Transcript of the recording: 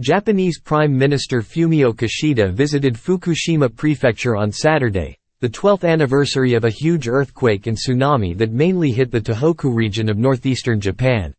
Japanese Prime Minister Fumio Kishida visited Fukushima Prefecture on Saturday, the 12th anniversary of a huge earthquake and tsunami that mainly hit the Tohoku region of northeastern Japan.